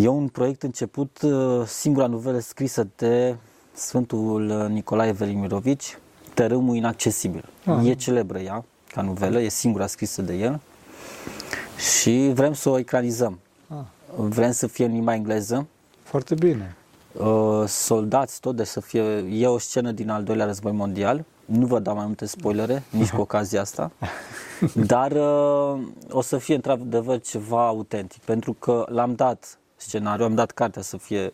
E un proiect început, singura novelă scrisă de Sfântul Nicolae Velimirovici, Tărâmul Inaccesibil. Ah. E celebră ea, ca novelă, e singura scrisă de el și vrem să o ecranizăm. Ah. Vrem să fie în limba engleză. Foarte bine. Uh, soldați tot, de să fie, e o scenă din al doilea război mondial. Nu vă dau mai multe spoilere, nici cu ocazia asta. Dar uh, o să fie într-adevăr ceva autentic, pentru că l-am dat scenariu, am dat cartea să fie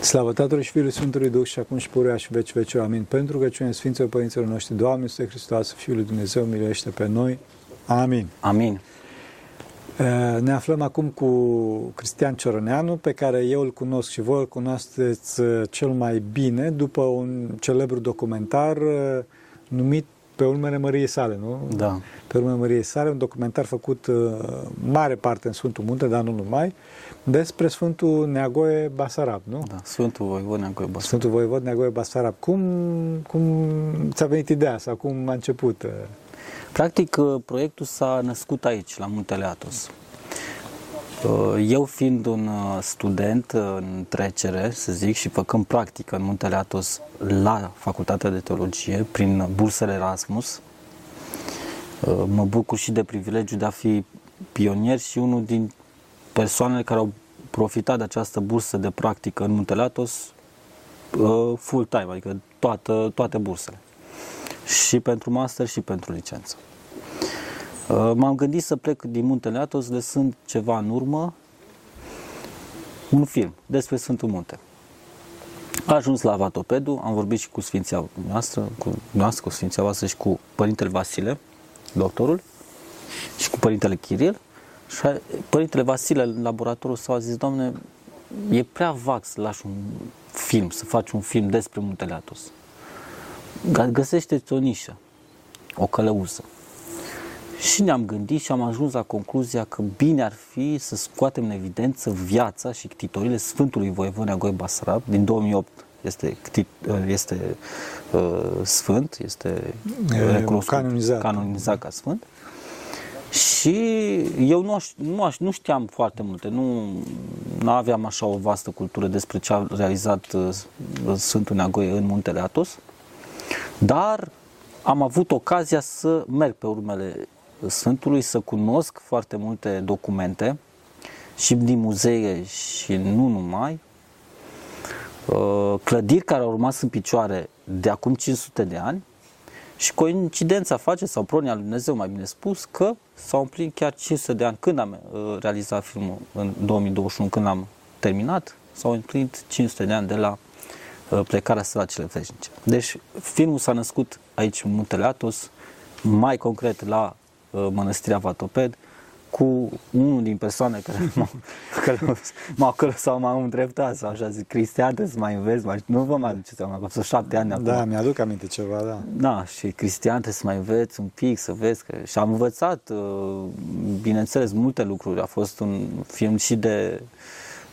Slavă Tatălui și Fiului Sfântului Duh și acum și pururea și veci veci. Amin. Pentru că cine Sfinților Părinților noștri, Doamne, Iisuse Hristos, Fiul lui Dumnezeu, miluiește pe noi. Amin. Amin. Ne aflăm acum cu Cristian Ciorăneanu, pe care eu îl cunosc și voi îl cunoașteți cel mai bine după un celebru documentar numit Pe urmele Măriei sale, nu? Da. Pe urmele Măriei sale, un documentar făcut mare parte în Sfântul Munte, dar nu numai, despre Sfântul Neagoe Basarab, nu? Da, Sfântul Voivod Neagoe Basarab. Sfântul Voivod Neagoe Basarab. Cum, cum ți-a venit ideea sau cum a început? Practic, uh, proiectul s-a născut aici, la Muntele Atos. Uh, eu fiind un uh, student în trecere, să zic, și făcând practică în Muntele Atos la Facultatea de Teologie, prin bursele Erasmus, mă bucur și de privilegiu de a fi pionier și unul din persoanele care au profitat de această bursă de practică în Muntele Atos full time, adică toată, toate bursele și pentru master și pentru licență. Uh, m-am gândit să plec din Muntele Atos lăsând ceva în urmă, un film despre Sfântul Munte. A ajuns la Vatopedu, am vorbit și cu Sfinția noastră, cu noastră, cu Sfinția voastră și cu Părintele Vasile, doctorul, și cu Părintele Chiril. Și Părintele Vasile, în laboratorul s-a zis, Doamne, e prea vag să lași un film, să faci un film despre Muntele Atos găsește-ți o nișă, o călăuză. Și ne-am gândit și am ajuns la concluzia că bine ar fi să scoatem în evidență viața și ctitorile Sfântului Voievod Neagoe Basarab din 2008 este, este uh, sfânt, este recunoscut, canonizat. canonizat ca sfânt. Și eu nu, aș, nu, aș, nu știam foarte multe, nu, nu aveam așa o vastă cultură despre ce a realizat uh, Sfântul Neagoe în Muntele Atos. Dar am avut ocazia să merg pe urmele Sfântului, să cunosc foarte multe documente și din muzee și nu numai, uh, clădiri care au rămas în picioare de acum 500 de ani și coincidența face, sau pronia lui Dumnezeu mai bine spus, că s-au împlinit chiar 500 de ani. Când am uh, realizat filmul? În 2021, când am terminat, s-au împlinit 500 de ani de la Uh, plecarea săracele veșnice. Deci filmul s-a născut aici în Muntele Atos, mai concret la uh, Mănăstirea Vatoped, cu unul din persoane care m-au, care m-au sau m-au îndreptat sau așa zic, Cristian, trebuie să mai înveți, mai, nu vă mai aduceți seama, că șapte ani acum. Da, mi-aduc aminte ceva, da. Da, și Cristian trebuie să mai înveți un pic, să vezi că... Și am învățat, uh, bineînțeles, multe lucruri. A fost un film și de,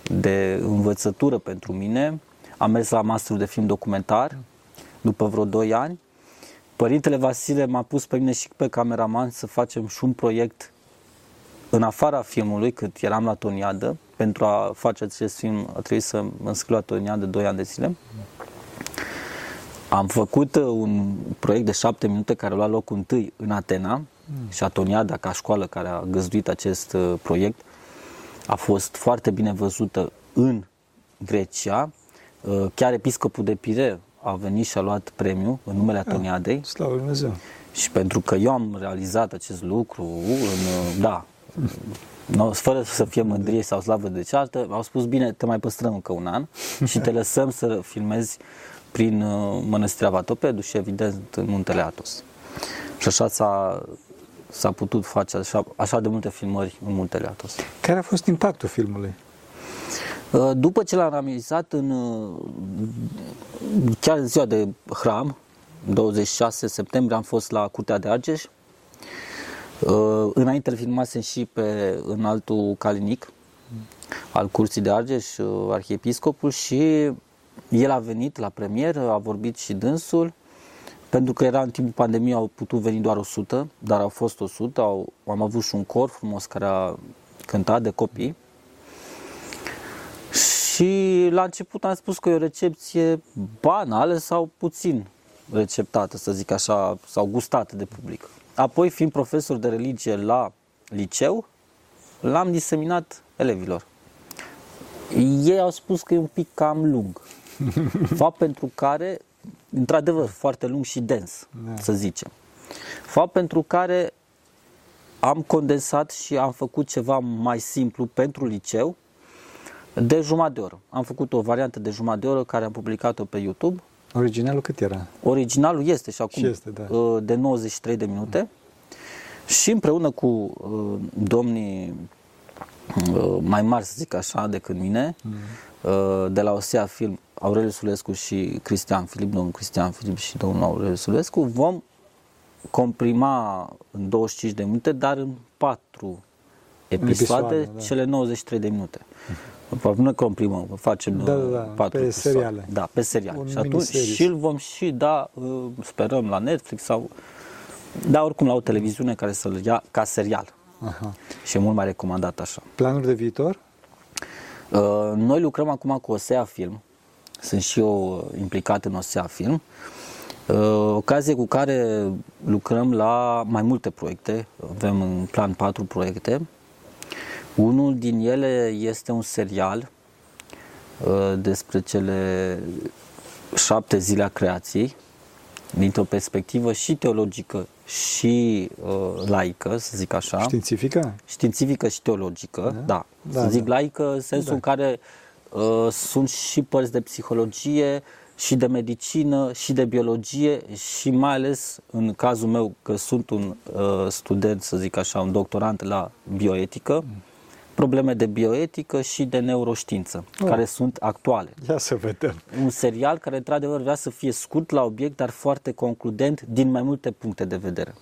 de învățătură pentru mine, am mers la masterul de film documentar după vreo 2 ani. Părintele Vasile m-a pus pe mine și pe cameraman să facem și un proiect în afara filmului, cât eram la Toniadă. Pentru a face acest film a trebuit să mă înscriu la Toniadă 2 ani de zile. Am făcut uh, un proiect de șapte minute care a luat loc întâi în Atena mm. și Atoniada, ca școală care a găzduit acest uh, proiect, a fost foarte bine văzută în Grecia Uh, chiar episcopul de Pire a venit și a luat premiu în numele Atoniadei. Slavă Dumnezeu! Și pentru că eu am realizat acest lucru, în, uh, da, no, fără să fie mândrie sau slavă de ceartă, au spus, bine, te mai păstrăm încă un an și te lăsăm să filmezi prin uh, Mănăstirea Vatopedu și, evident, în Muntele Atos. Și așa s-a, s-a putut face așa, așa de multe filmări în Muntele Atos. Care a fost impactul filmului? Uh, după ce l-am realizat în uh, chiar ziua de hram, 26 septembrie, am fost la Curtea de Argeș. Uh, înainte filmasem și pe în altul Calinic al Curții de Argeș, arhiepiscopul și el a venit la premieră, a vorbit și dânsul. Pentru că era în timpul pandemiei, au putut veni doar 100, dar au fost 100, au, am avut și un cor frumos care a cântat de copii. Și la început am spus că e o recepție banală sau puțin receptată, să zic așa, sau gustată de public. Apoi, fiind profesor de religie la liceu, l-am diseminat elevilor. Ei au spus că e un pic cam lung. Fapt pentru care, într-adevăr, foarte lung și dens, da. să zicem. Fapt pentru care am condensat și am făcut ceva mai simplu pentru liceu, de jumătate de oră. Am făcut o variantă de jumătate de oră care am publicat-o pe YouTube. Originalul cât era? Originalul este și acum Și este, da. uh, de 93 de minute și împreună cu uh, domnii uh, mai mari, să zic așa, decât mine, uh, de la OSEA Film, Aureliu Sulescu și Cristian Filip, domnul Cristian Filip și domnul Aureliu Sulescu, vom comprima în 25 de minute, dar în 4 episoade, Episoade, da. cele 93 de minute. Nu comprimăm, facem Da, da, da, uh, patru pe episoade. seriale. Da, pe serial. Un și atunci miniseries. și îl vom și da, uh, sperăm, la Netflix sau... Da, oricum la o televiziune care să-l ia ca serial. Aha. Și e mult mai recomandat așa. Planuri de viitor? Uh, Noi lucrăm acum cu OSEA Film. Sunt și eu implicat în OSEA Film. Uh, Ocazie cu care lucrăm la mai multe proiecte. Avem în plan patru proiecte. Unul din ele este un serial uh, despre cele șapte zile a creației, dintr-o perspectivă și teologică și uh, laică, să zic așa Științifică? științifică și teologică, da, da. Da, să zic da. laică în sensul Da. în care uh, sunt și părți de psihologie, și de medicină, și de biologie și mai ales în cazul meu că sunt un uh, student, să zic așa, un doctorant la bioetică, probleme de bioetică și de neuroștiință, Oh. care sunt actuale Ia să vedem. un serial care într-adevăr vrea să fie scurt la obiect, dar foarte concludent din mai multe puncte de vedere.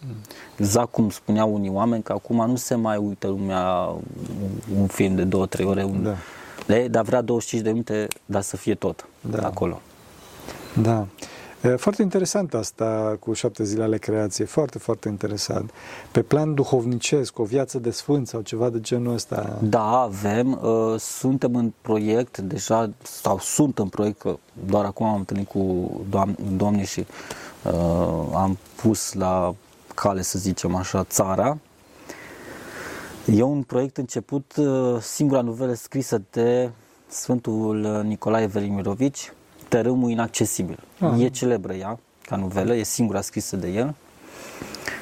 Exact cum spuneau unii oameni că acum nu se mai uită lumea un film de două, trei ore, un, Da. de, dar vrea 25 de minute, dar să fie tot Da. acolo. Da. E Foarte interesant asta cu șapte zile ale creației, foarte, foarte interesant. Pe plan duhovnicesc, o viață de sfânt sau ceva de genul ăsta. Da, avem, uh, suntem în proiect deja, sau sunt în proiect, că doar acum am întâlnit cu doam- domnii și uh, am pus la cale, să zicem așa, țara. E un proiect început, uh, singura novelă scrisă de Sfântul Nicolae Velimirovici, Tărâmul Inaccesibil. Ah. E celebră ea, ca novelă, e singura scrisă de el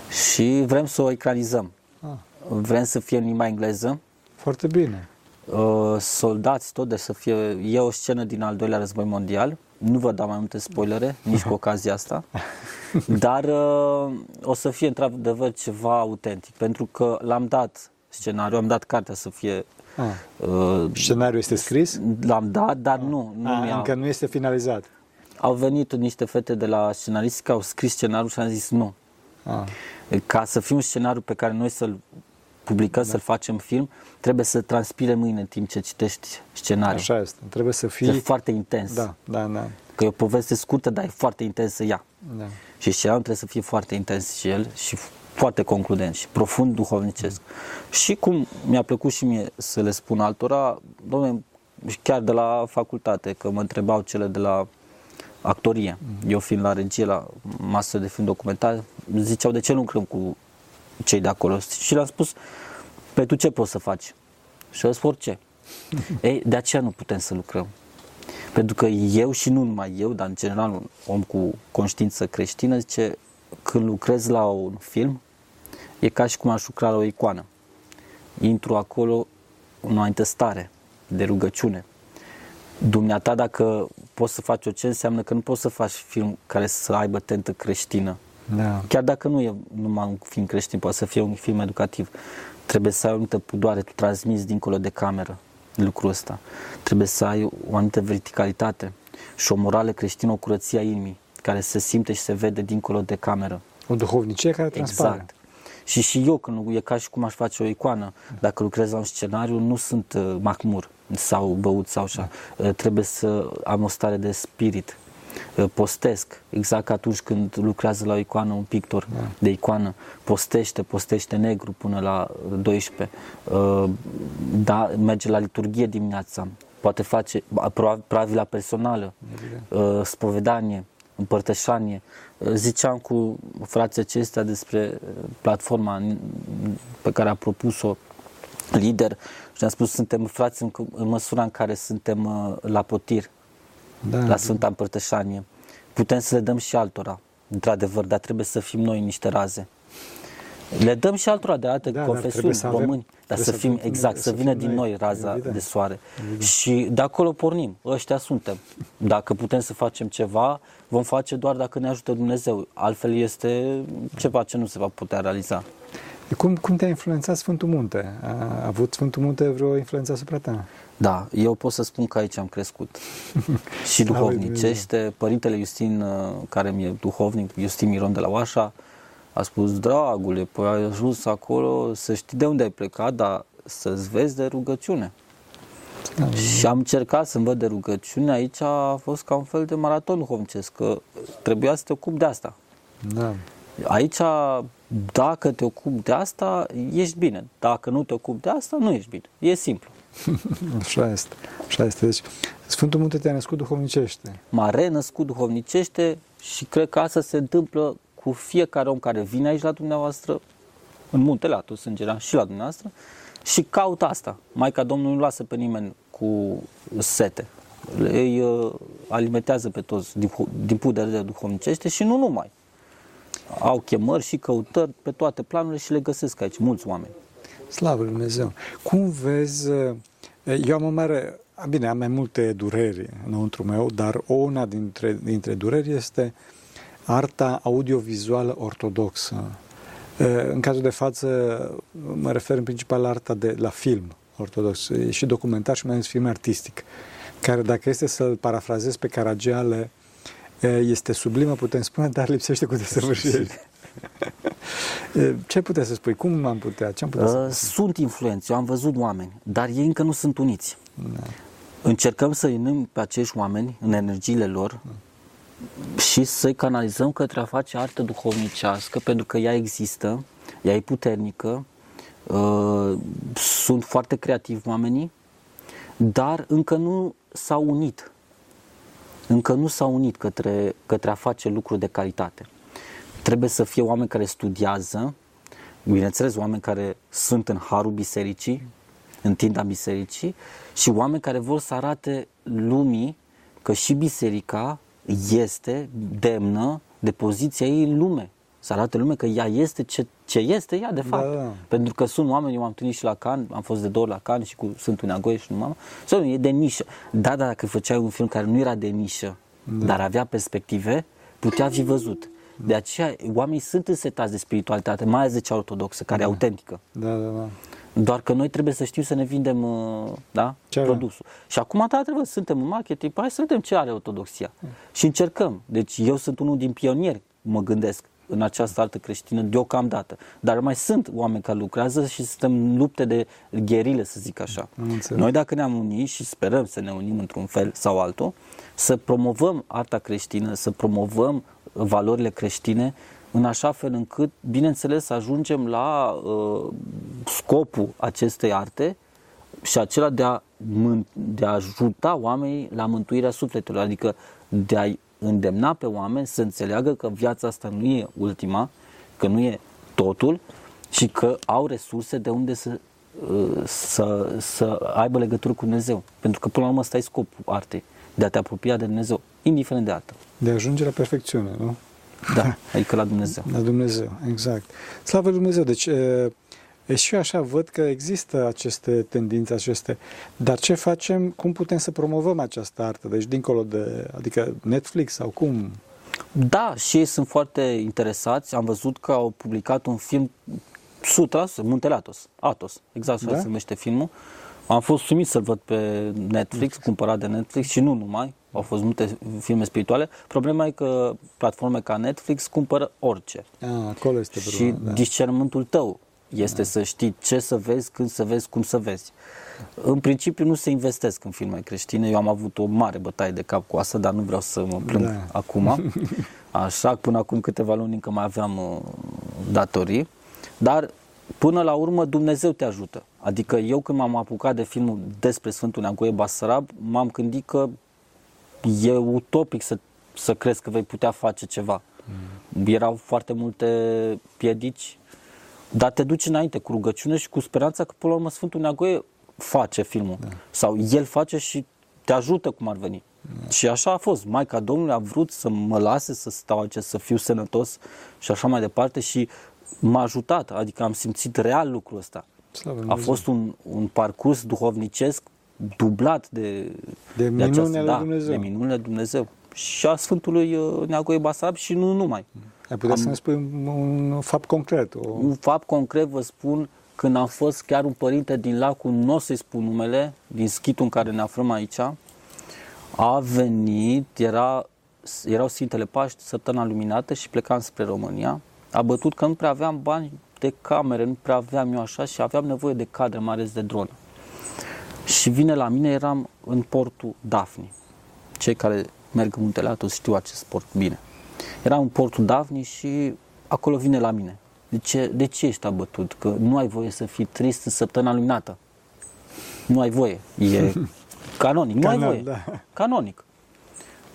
și vrem să o ecranizăm. Ah, Vrem să fie în limba engleză, foarte bine. uh, soldați tot, de să fie, e o scenă din al doilea război mondial, nu vă dau mai multe spoilere, nici cu ocazia asta, dar uh, o să fie într-adevăr ceva autentic, pentru că l-am dat scenariu, am dat cartea să fie, Ah, uh, scenariul este scris? l-am dat, dar nu, nu Ah, mi-a, încă nu este finalizat. au venit niște fete de la scenaristică, au scris scenariul și am zis nu, Ah, ca să fie un scenariu pe care noi să-l publicăm, să-l facem film, trebuie să transpire mâine în timp ce citești scenariul. așa este. Trebuie să E fii... foarte intens. Da, da, da. Că e o poveste scurtă, dar e foarte intensă ea. da. Și scenariul trebuie să fie foarte intens și el și foarte concludent și profund duhovnicesc. Și cum mi-a plăcut și mie să le spun altora, domnule, și chiar de la facultate, că mă întrebau cele de la actorie, eu fiind la regie, la master de film documentar, ziceau de ce nu lucrăm cu cei de acolo? Și le-am spus, pe tu ce poți să faci? Și eu spus orice. Ei, de aceea nu putem să lucrăm. Pentru că eu și nu numai eu, dar în general un om cu conștiință creștină zice când lucrez la un film e ca și cum aș lucra la o icoană. Intru acolo în o anumită stare de rugăciune. Dumneata dacă poți să faci orice înseamnă că nu poți să faci film care să aibă tentă creștină. da. Chiar dacă nu e numai un film creștin, poate să fie un film educativ. Trebuie să ai o anumită pudoare, tu transmiți dincolo de cameră lucrul ăsta. Trebuie să ai o anumită verticalitate și o morală creștină, o curăție a inimii, care se simte și se vede dincolo de cameră. O duhovnicie care transpare. Exact. Și și eu, când e ca și cum aș face o icoană, dacă lucrez la un scenariu, nu sunt uh, mahmur sau băut sau așa. Uh, trebuie să am o stare de spirit. uh, postesc, exact ca atunci când lucrează la o icoană, un pictor Da. de icoană, postește, postește negru până la 12, uh, da, merge la liturghie dimineața, poate face pro- pravila personală, uh, spovedanie, împărtășanie. Uh, Ziceam cu frații acestea despre uh, platforma n- pe care a propus-o lider și am spus suntem frați în, în măsura în care suntem uh, la potir, Da, la Sfânta Împărtășanie. Putem să le dăm și altora, într-adevăr, dar trebuie să fim noi niște raze. Le dăm și altora de alte Da, dar confesiuni, trebuie să avem- români, dar trebuie să să fim, avem- exact, să să vină fim din noi, noi raza evident. de soare. Și de acolo pornim, ăștia suntem. Dacă putem să facem ceva, vom face doar dacă ne ajută Dumnezeu. Altfel este ceva ce nu se va putea realiza. Cum, cum te-a influențat Sfântul Munte? A avut Sfântul Munte vreo influență asupra ta? Da, eu pot să spun că aici am crescut. și Slavă duhovnicește. Părintele Justin, uh, care mi-e duhovnic, Justin Miron de la Oașa, a spus, dragule, păi ai ajuns acolo să știi de unde ai plecat, dar să-ți vezi de rugăciune. Da, Și am încercat să-mi văd de rugăciune, aici a fost ca un fel de maraton duhovnicesc, că trebuia să te ocupi de asta. da. Aici, dacă te ocupi de asta, ești bine. Dacă nu te ocupi de asta, nu ești bine. E simplu. Așa este. Așa este. Deci, Sfântul Munte te-a născut duhovnicește. m-a renăscut duhovnicește și cred că asta se întâmplă cu fiecare om care vine aici la dumneavoastră, în muntele Atos, în general, și la dumneavoastră, și caută asta. Maica Domnului nu lasă pe nimeni cu sete. Îi uh, alimentează pe toți din, din punct de vedere duhovnicește și nu numai. Au chemări și căutări pe toate planurile și le găsesc aici mulți oameni. Slavă Lui Dumnezeu! Cum vezi, eh, eu am o mare, a, bine, am mai multe dureri înăuntru meu, dar o una dintre, dintre dureri este arta audiovizuală ortodoxă. Eh, În cazul de față mă refer în principal la arta de la film ortodox, e și documentar și mai ales film artistic, care dacă este să-l parafrazez pe Caragiale, eh, este sublimă, putem spune, dar lipsește cu desăvârșire. Eh, Ce ai putea să spui? Cum am putea? Ce am putea să Uh, Sunt influenți, eu am văzut oameni, dar ei încă nu sunt uniți. Da. Încercăm să unim pe acești oameni în energiile lor și să-i canalizăm către a face artă duhovnicească, pentru că ea există, ea e puternică, uh, sunt foarte creativi oamenii, dar încă nu s-au unit. Încă nu s-au unit către, către a face lucruri de calitate. Trebuie să fie oameni care studiază, bineînțeles, oameni care sunt în harul bisericii, în tinda bisericii și oameni care vor să arate lumii că și biserica este demnă de poziția ei în lume. Să arate lume că ea este ce, ce este ea de fapt. Da, da. Pentru că sunt oameni, eu m-am întâlnit și la Cannes, am fost de două ori la Cannes și cu Sfântul Neagoie și nu mama. Sau e de nișă. Da, dar dacă făceai un film care nu era de nișă, da. dar avea perspective, putea fi văzut. De aceea, oamenii sunt însetați de spiritualitate, mai ales de cea ortodoxă, care e autentică. Da, da, da. Doar că noi trebuie să știm să ne vindem uh, da? Ce avem. produsul. Și acum, da, trebuie, suntem în marketing, păi hai să vedem ce are ortodoxia. Și încercăm. Deci eu sunt unul din pionieri, mă gândesc, în această altă creștină deocamdată. Dar mai sunt oameni care lucrează și suntem în lupte de gherile, să zic așa. Am înțeles. Noi dacă ne-am unit și sperăm să ne unim într-un fel sau altul, să promovăm arta creștină, să promovăm valorile creștine, în așa fel încât, bineînțeles, să ajungem la uh, scopul acestei arte și acela de a, mân- de a ajuta oamenii la mântuirea sufletelor, adică de a îndemna pe oameni să înțeleagă că viața asta nu e ultima, că nu e totul și că au resurse de unde să, uh, să, să aibă legătură cu Dumnezeu. Pentru că până la urmă ăsta e scopul artei, de a te apropia de Dumnezeu, indiferent de artă. De a ajunge la perfecțiune, nu? Da, adică la Dumnezeu. La Dumnezeu, exact. Slavă Lui Dumnezeu! Deci, e, e, și eu așa văd că există aceste tendințe, aceste... Dar ce facem, cum putem să promovăm această artă? Deci, dincolo de... Adică Netflix sau cum? Da, și ei sunt foarte interesați. Am văzut că au publicat un film 100%, Muntele Atos, Atos, exact așa Da? se numește filmul. Am fost sumit să-l văd pe Netflix, cumpărat de Netflix și nu numai. Au fost multe filme spirituale. Problema e că platforme ca Netflix cumpără orice. A, acolo este Și problema. Da. discernământul tău Este da. să știi ce să vezi, când să vezi, cum să vezi. În principiu nu se investesc în filme creștine. Eu am avut o mare bătaie de cap cu asta, dar nu vreau să mă plâng da. acum. Așa, până acum câteva luni încă mai aveam uh, datorii. Dar până la urmă Dumnezeu te ajută. Adică eu când m-am apucat de filmul despre Sfântul Neagoe Basarab, m-am gândit că e utopic să, să crezi că vei putea face ceva. Mm. Erau foarte multe piedici, dar te duci înainte cu rugăciune și cu speranța că până la urmă Sfântul Neagoe face filmul. Da. Sau el face și te ajută cum ar veni. Da. Și așa a fost. Maica Domnului a vrut să mă lase să stau aici, să fiu sănătos și așa mai departe și m-a ajutat, adică am simțit real lucrul ăsta. Slavă a fost un, un parcurs duhovnicesc dublat de, de, de această, da, Dumnezeu. De minunile Dumnezeu. Și a Sfântului uh, Neagoe Basab și nu numai. Ai putea am, să ne spui un fapt concret? O... Un fapt concret vă spun când am fost chiar un părinte din lacul, nu o să-i spun numele, din schitul în care ne aflăm aici, a venit, era, erau Sfintele Paști, săptămâna luminată și plecam spre România. A bătut că nu prea aveam bani de camere, nu prea aveam eu așa și aveam nevoie de cadre, mai ales de dronă. Și vine la mine, eram în portul Dafni. Cei care merg în Muntele Atos știu acest port bine. Eram în portul Dafni și acolo vine la mine. De ce, de ce ești abătut? Că nu ai voie să fii trist în săptămâna luminată. Nu ai voie. E canonic. Nu Canon, ai voie. Da. Canonic.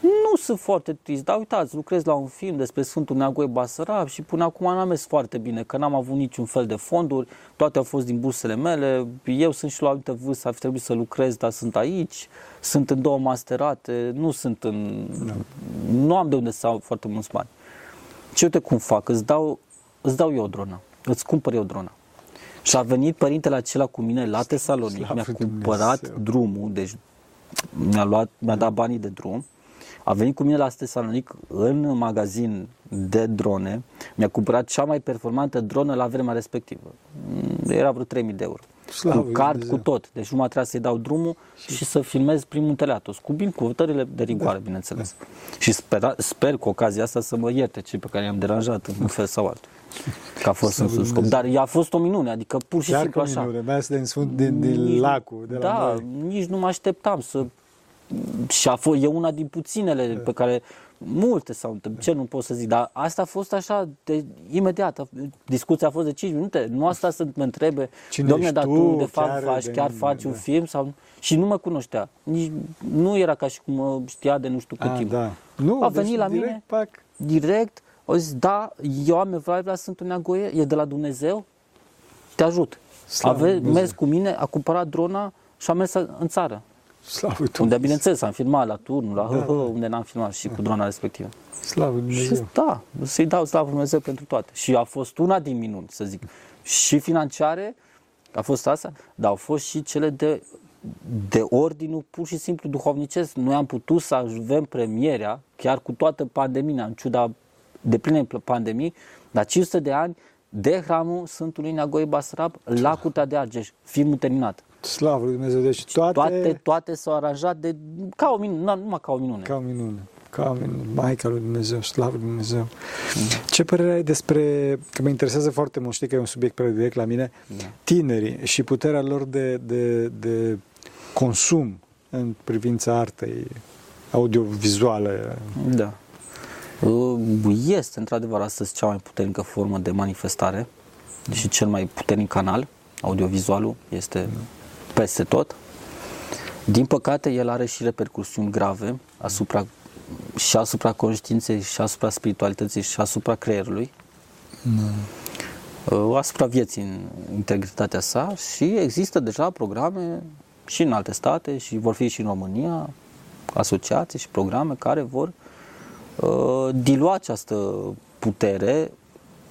Nu sunt foarte trist, dar uitați, lucrez la un film despre Sfântul Neagoe Basarab și până acum n-am mers foarte bine, că n-am avut niciun fel de fonduri, toate au fost din bursele mele, eu sunt și la altă vârstă, ar fi trebuit să lucrez, dar sunt aici, sunt în două masterate, nu sunt în... No. Nu am de unde să au foarte mulți bani. Ce uite cum fac, îți dau, îți dau eu o dronă, îți cumpăr eu o dronă. Și a venit părintele acela cu mine la Tesalonic, mi-a cumpărat Dumnezeu. drumul, deci mi-a, luat, mi-a dat banii de drum, a venit cu mine la Tesalonic în magazin de drone, mi-a cumpărat cea mai performantă dronă la vremea respectivă. Era vreo 3000 de euro. Slavă cu card, cu tot. Deci numai trebuia să-i dau drumul și, și să filmez prin Muntele Atos, cu binecuvântările de rigoare, da. bineînțeles. Da. Și sper, sper cu ocazia asta să mă ierte cei pe care i-am deranjat în un fel sau altul. Că a fost un scop. Dar ea a fost o minune, adică pur și Chiar simplu așa. Minune, mai ales din, din, din lacul. De da, la nici nu mă așteptam să și a fost, e una din puținele da. pe care multe s-au întâmplat, ce nu pot să zic, dar asta a fost așa de imediat, discuția a fost de 5 minute, nu asta să mă întrebe, Cine domne, dar tu de fapt chiar faci, de chiar faci da. un film sau și nu mă cunoștea, Nici, nu era ca și cum mă știa de nu știu cât a, timp. Da. Nu, a venit deci la direct, mine, pac. direct, o zis, da, eu am evlavie la Sfântul Neagoie, e de la Dumnezeu, te ajut. Ave, mers cu mine, a cumpărat drona și a mers în țară. Slavă unde, bineînțeles, am filmat la turnul, la da, da. unde n-am filmat și da. cu drona respectivă. Slavă Dumnezeu. Și, da, să-i dau slavă Dumnezeu pentru toate. Și a fost una din minuni, să zic. Și financiare, a fost asta, dar au fost și cele de, de ordinul pur și simplu duhovnicesc. Noi am putut să avem premierea, chiar cu toată pandemia, în ciuda de pline pandemii, la 500 de ani, de hramul Sfântului Neagoi Basrab la Curtea de Argeș, filmul terminat. Slavă lui Dumnezeu, deci toate... Toate, toate s-au aranjat de, ca o minune, numai ca o minune. Ca o minune. Ca o minune. Maica lui Dumnezeu, slavă lui Dumnezeu. Mm. Ce părere ai despre, că mă interesează foarte mult, știi că e un subiect direct la mine, da. tinerii și puterea lor de, de, de consum în privința artei audiovizuale? Da. Uh, este, într-adevăr, astăzi cea mai puternică formă de manifestare mm. și cel mai puternic canal. Audiovizualul este mm peste tot. Din păcate, el are și repercusiuni grave asupra și asupra conștiinței, și asupra spiritualității, și asupra creierului. Mm. Asupra vieții în integritatea sa și există deja programe și în alte state și vor fi și în România asociații și programe care vor uh, dilua această putere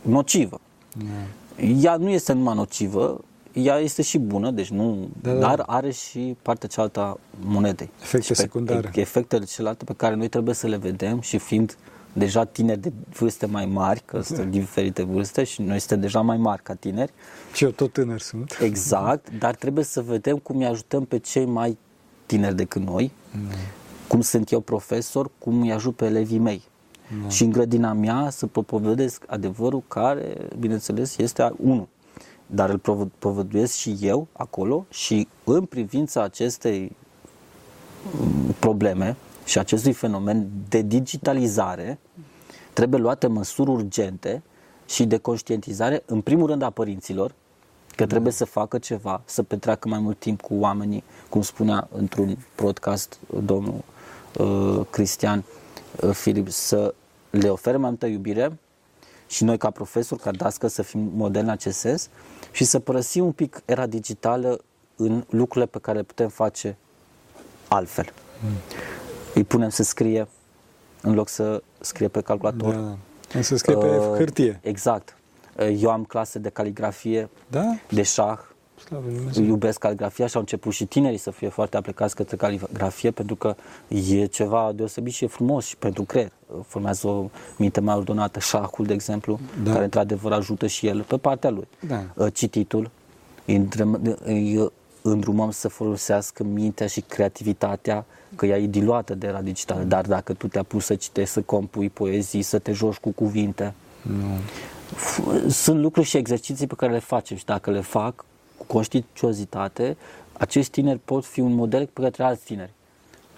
nocivă. Mm. Ea nu este numai nocivă, ea este și bună, deci nu, da, da. dar are și partea cealaltă a monedei. Efecte secundare. Efectele celelalte pe care noi trebuie să le vedem și fiind deja tineri de vârste mai mari, că sunt diferite vârste și noi suntem deja mai mari ca tineri. Și eu tot tânăr sunt. Exact, dar trebuie să vedem cum îi ajutăm pe cei mai tineri decât noi, mm. cum sunt eu profesor, cum îi ajut pe elevii mei. Mm. Și în grădina mea să propovedesc adevărul care, bineînțeles, este unul dar îl prov- povăduiesc și eu acolo și în privința acestei mm, probleme și acestui fenomen de digitalizare trebuie luate măsuri urgente și de conștientizare, în primul rând a părinților, că trebuie să facă ceva, să petreacă mai mult timp cu oamenii, cum spunea într-un podcast domnul uh, Cristian uh, Filip, să le ofere mai multă iubire și noi ca profesori, ca dască, să fim model în acest sens și să părăsim un pic era digitală în lucrurile pe care le putem face altfel. Mm. Îi punem să scrie în loc să scrie pe calculator. Da. Să scrie pe uh, hârtie. Exact. Uh, eu am clase de caligrafie, da? de șah, iubesc caligrafia și au început și tinerii să fie foarte aplicați către caligrafie pentru că e ceva deosebit și e frumos și pentru creier. Formează o minte mai ordonată, șahul, de exemplu, da. care într-adevăr ajută și el pe partea lui. Da. Uh, cititul, îi îndrumăm să folosească mintea și creativitatea, că ea e diluată de era digitală, dar dacă tu te-ai pus să citești, să compui poezii, să te joci cu cuvinte, nu. sunt lucruri și exerciții pe care le facem și dacă le fac cu conștiinciozitate, acești tineri pot fi un model către alți tineri.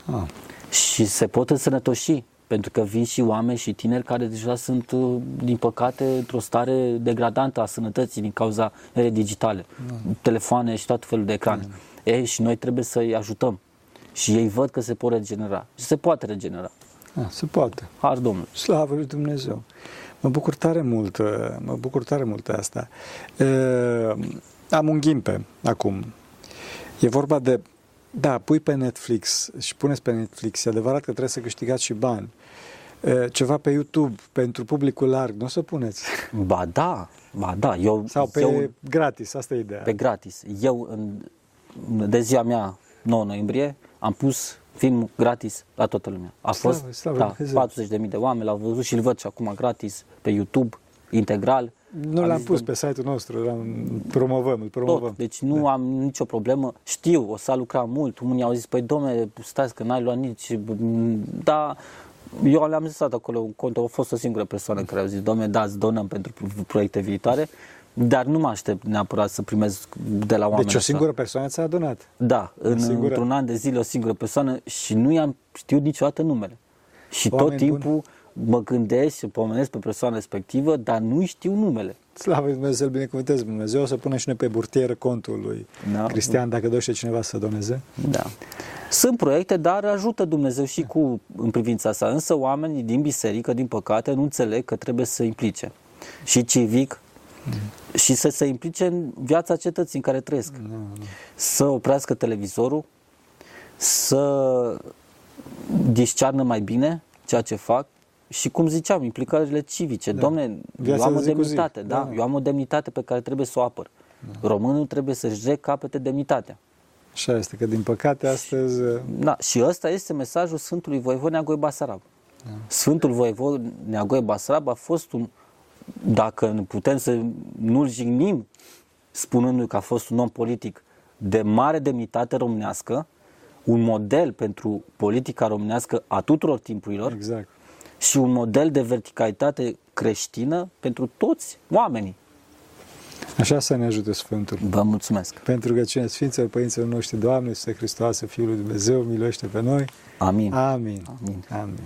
Ah. Și se pot însănătoși, pentru că vin și oameni și tineri care deja sunt, uh, din păcate, într-o stare degradantă a sănătății din cauza erei digitale, da. telefoane și tot felul de ecrane. Da. Ei, și noi trebuie să-i ajutăm. Și ei văd că se pot regenera. Și se poate regenera. Ah, se poate. Har Domnul. Slavă lui Dumnezeu. Mă bucur tare mult, uh, mă bucur tare mult de asta. Uh, am un ghimpe acum. E vorba de, da, pui pe Netflix și puneți pe Netflix, e adevărat că trebuie să câștigați și bani. Ceva pe YouTube pentru publicul larg, nu o să puneți? Ba da, ba da. Eu, Sau pe eu, gratis, asta e ideea. Pe gratis. Eu, în, de ziua mea, 9 noiembrie, am pus film gratis la toată lumea. A fost slavă, da, 40.000 de oameni, l-au văzut și îl văd și acum gratis pe YouTube, integral. Nu l-am pus pe site-ul nostru, l-am promovăm, îl promovăm. Tot, deci nu da. am nicio problemă. Știu, o să lucra mult. Unii au zis, păi domne, stați că n-ai luat nici... Da, eu le-am zis acolo un cont, a fost o singură persoană care au zis, domne, da, îți donăm pentru proiecte viitoare. Dar nu mă aștept neapărat să primez de la oameni. Deci o singură persoană ți-a adunat? Da, în, într-un an de zile o singură persoană și nu i-am știut niciodată numele. Și oameni tot timpul buni. Mă gândesc și pomenesc pe persoana respectivă, dar nu știu numele. Slavă Dumnezeu, să-L binecuvântez Dumnezeu, o să punem și noi pe burtieră contul lui da. Cristian, dacă dorește cineva să doneze. Da. Sunt proiecte, dar ajută Dumnezeu și cu, în privința asta. Însă oamenii din biserică, din păcate, nu înțeleg că trebuie să se implice. Și civic, și să se implice în viața cetății în care trăiesc. Nu, nu. Să oprească televizorul, să discearnă mai bine ceea ce fac și, cum ziceam, implicările civice. Da. Domne, eu am o demnitate, da? da? Eu am o demnitate pe care trebuie să o apăr. Da. Românul trebuie să-și recapete demnitatea. Așa este, că din păcate astăzi... Da, și ăsta este mesajul Sfântului Voivod Neagoe Basarab. Da. Sfântul Voivod Neagoe Basarab a fost un dacă putem să nu-l jignim spunându-i că a fost un om politic de mare demnitate românească, un model pentru politica românească a tuturor timpurilor exact. Și un model de verticalitate creștină pentru toți oamenii. Așa să ne ajute Sfântul. Vă mulțumesc. Pentru că cine Sfinților Părinților noștri, Doamne, Iisuse Hristoase, Fiul lui Dumnezeu, miluiește pe noi. Amin. Amin. Amin. Amin.